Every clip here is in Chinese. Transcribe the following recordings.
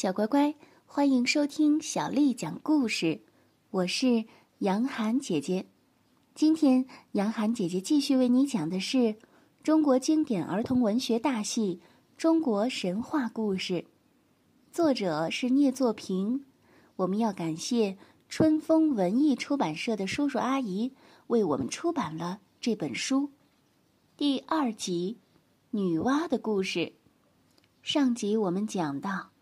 小乖乖，欢迎收听小丽讲故事。我是杨涵姐姐。今天，杨涵姐姐继续为你讲的是中国经典儿童文学大戏《中国神话故事》，作者是聂作平。我们要感谢春风文艺出版社的叔叔阿姨为我们出版了这本书。第二集，女娲的故事。上集我们讲到。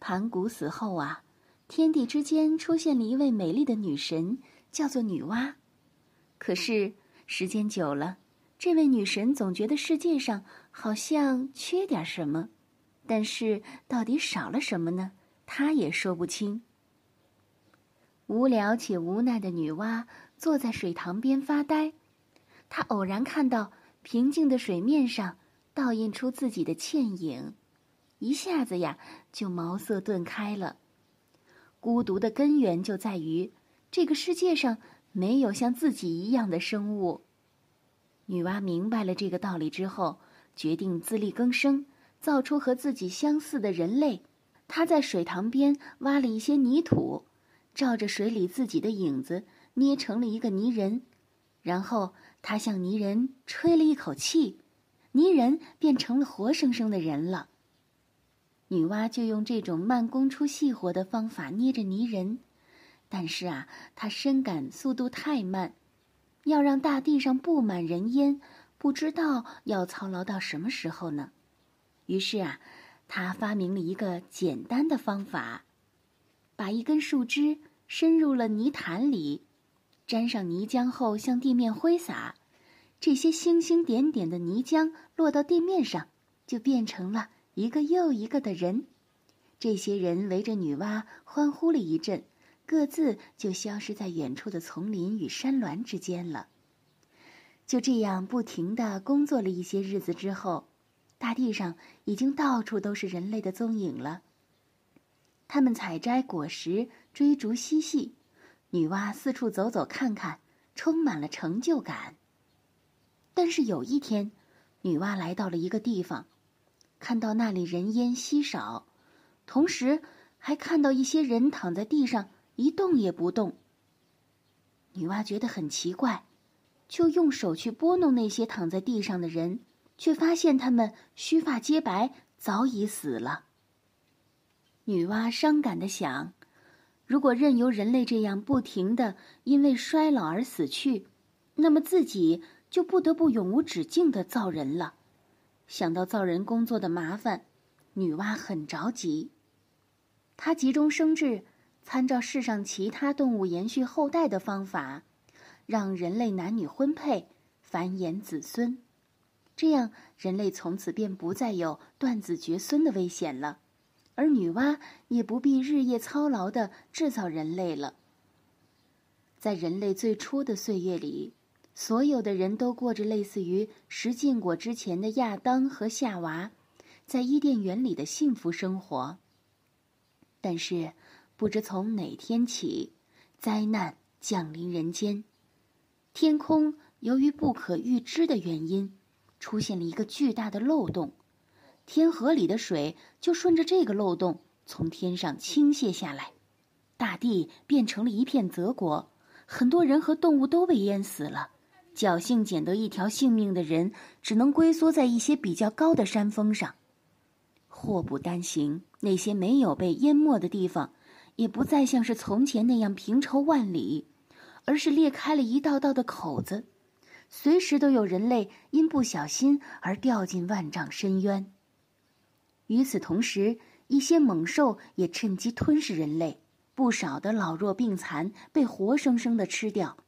盘古死后啊，天地之间出现了一位美丽的女神，叫做女娲。可是时间久了，这位女神总觉得世界上好像缺点什么，但是到底少了什么呢？她也说不清。无聊且无奈的女娲坐在水塘边发呆，她偶然看到平静的水面上倒映出自己的倩影。一下子呀，就茅塞顿开了。孤独的根源就在于这个世界上没有像自己一样的生物。女娲明白了这个道理之后，决定自力更生，造出和自己相似的人类。她在水塘边挖了一些泥土，照着水里自己的影子捏成了一个泥人，然后她向泥人吹了一口气，泥人变成了活生生的人了。女娲就用这种慢工出细活的方法捏着泥人，但是啊，她深感速度太慢，要让大地上布满人烟，不知道要操劳到什么时候呢。于是啊，她发明了一个简单的方法：把一根树枝伸入了泥潭里，沾上泥浆后向地面挥洒，这些星星点点的泥浆落到地面上，就变成了。一个又一个的人，这些人围着女娲欢呼了一阵，各自就消失在远处的丛林与山峦之间了。就这样不停的工作了一些日子之后，大地上已经到处都是人类的踪影了。他们采摘果实，追逐嬉戏，女娲四处走走看看，充满了成就感。但是有一天，女娲来到了一个地方。看到那里人烟稀少，同时还看到一些人躺在地上一动也不动。女娲觉得很奇怪，就用手去拨弄那些躺在地上的人，却发现他们须发皆白，早已死了。女娲伤感的想：如果任由人类这样不停的因为衰老而死去，那么自己就不得不永无止境的造人了。想到造人工作的麻烦，女娲很着急。她急中生智，参照世上其他动物延续后代的方法，让人类男女婚配，繁衍子孙。这样，人类从此便不再有断子绝孙的危险了，而女娲也不必日夜操劳的制造人类了。在人类最初的岁月里。所有的人都过着类似于食禁果之前的亚当和夏娃，在伊甸园里的幸福生活。但是，不知从哪天起，灾难降临人间，天空由于不可预知的原因，出现了一个巨大的漏洞，天河里的水就顺着这个漏洞从天上倾泻下来，大地变成了一片泽国，很多人和动物都被淹死了。侥幸捡得一条性命的人，只能龟缩在一些比较高的山峰上。祸不单行，那些没有被淹没的地方，也不再像是从前那样平畴万里，而是裂开了一道道的口子，随时都有人类因不小心而掉进万丈深渊。与此同时，一些猛兽也趁机吞噬人类，不少的老弱病残被活生生的吃掉。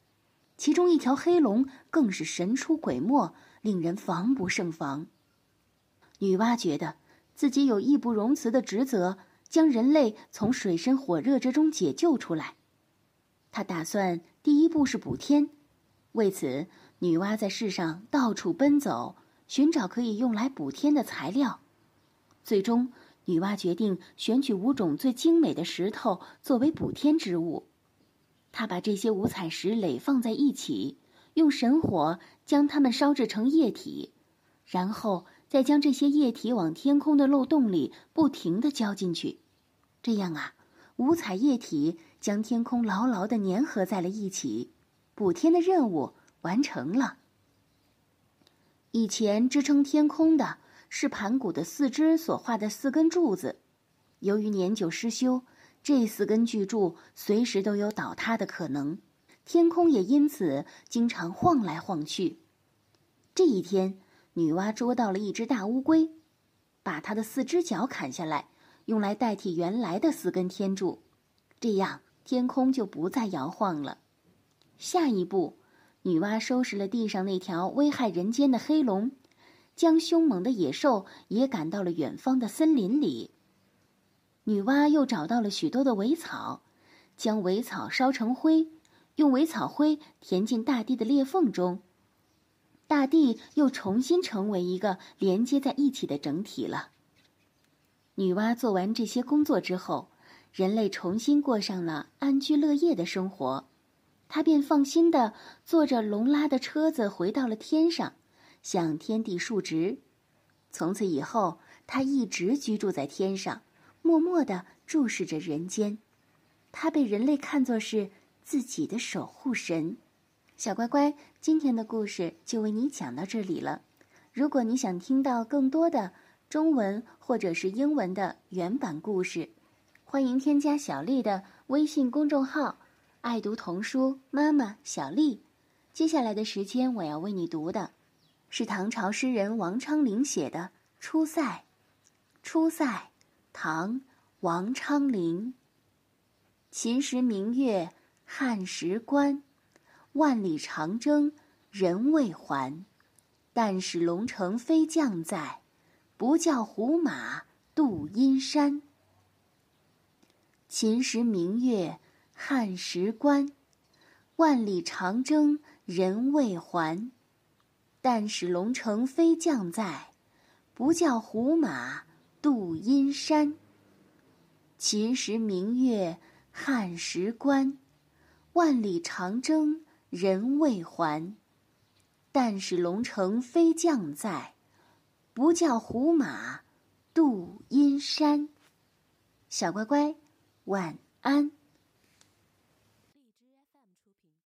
其中一条黑龙更是神出鬼没，令人防不胜防。女娲觉得自己有义不容辞的职责，将人类从水深火热之中解救出来。她打算第一步是补天，为此，女娲在世上到处奔走，寻找可以用来补天的材料。最终，女娲决定选取五种最精美的石头作为补天之物。他把这些五彩石垒放在一起，用神火将它们烧制成液体，然后再将这些液体往天空的漏洞里不停地浇进去。这样啊，五彩液体将天空牢牢的粘合在了一起，补天的任务完成了。以前支撑天空的是盘古的四肢所画的四根柱子，由于年久失修，这四根巨柱随时都有倒塌的可能，天空也因此经常晃来晃去。这一天，女娲捉到了一只大乌龟，把它的四只脚砍下来，用来代替原来的四根天柱，这样天空就不再摇晃了。下一步。女娲收拾了地上那条危害人间的黑龙，将凶猛的野兽也赶到了远方的森林里。女娲又找到了许多的苇草，将苇草烧成灰，用苇草灰填进大地的裂缝中，大地又重新成为一个连接在一起的整体了。女娲做完这些工作之后，人类重新过上了安居乐业的生活。她便放心的坐着龙拉的车子回到了天上，向天地述职。从此以后，他一直居住在天上，默默的注视着人间。他被人类看作是自己的守护神。小乖乖，今天的故事就为你讲到这里了。如果你想听到更多的中文或者是英文的原版故事，欢迎添加小丽的微信公众号。爱读童书，妈妈小丽。接下来的时间，我要为你读的，是唐朝诗人王昌龄写的《出塞》。《出塞》，唐·王昌龄。秦时明月汉时关，万里长征人未还。但使龙城飞将在，不教胡马度阴山。秦时明月。汉时关，万里长征人未还。但使龙城飞将在，不教胡马度阴山。秦时明月汉时关，万里长征人未还。但使龙城飞将在，不教胡马度阴山。小乖乖，晚安。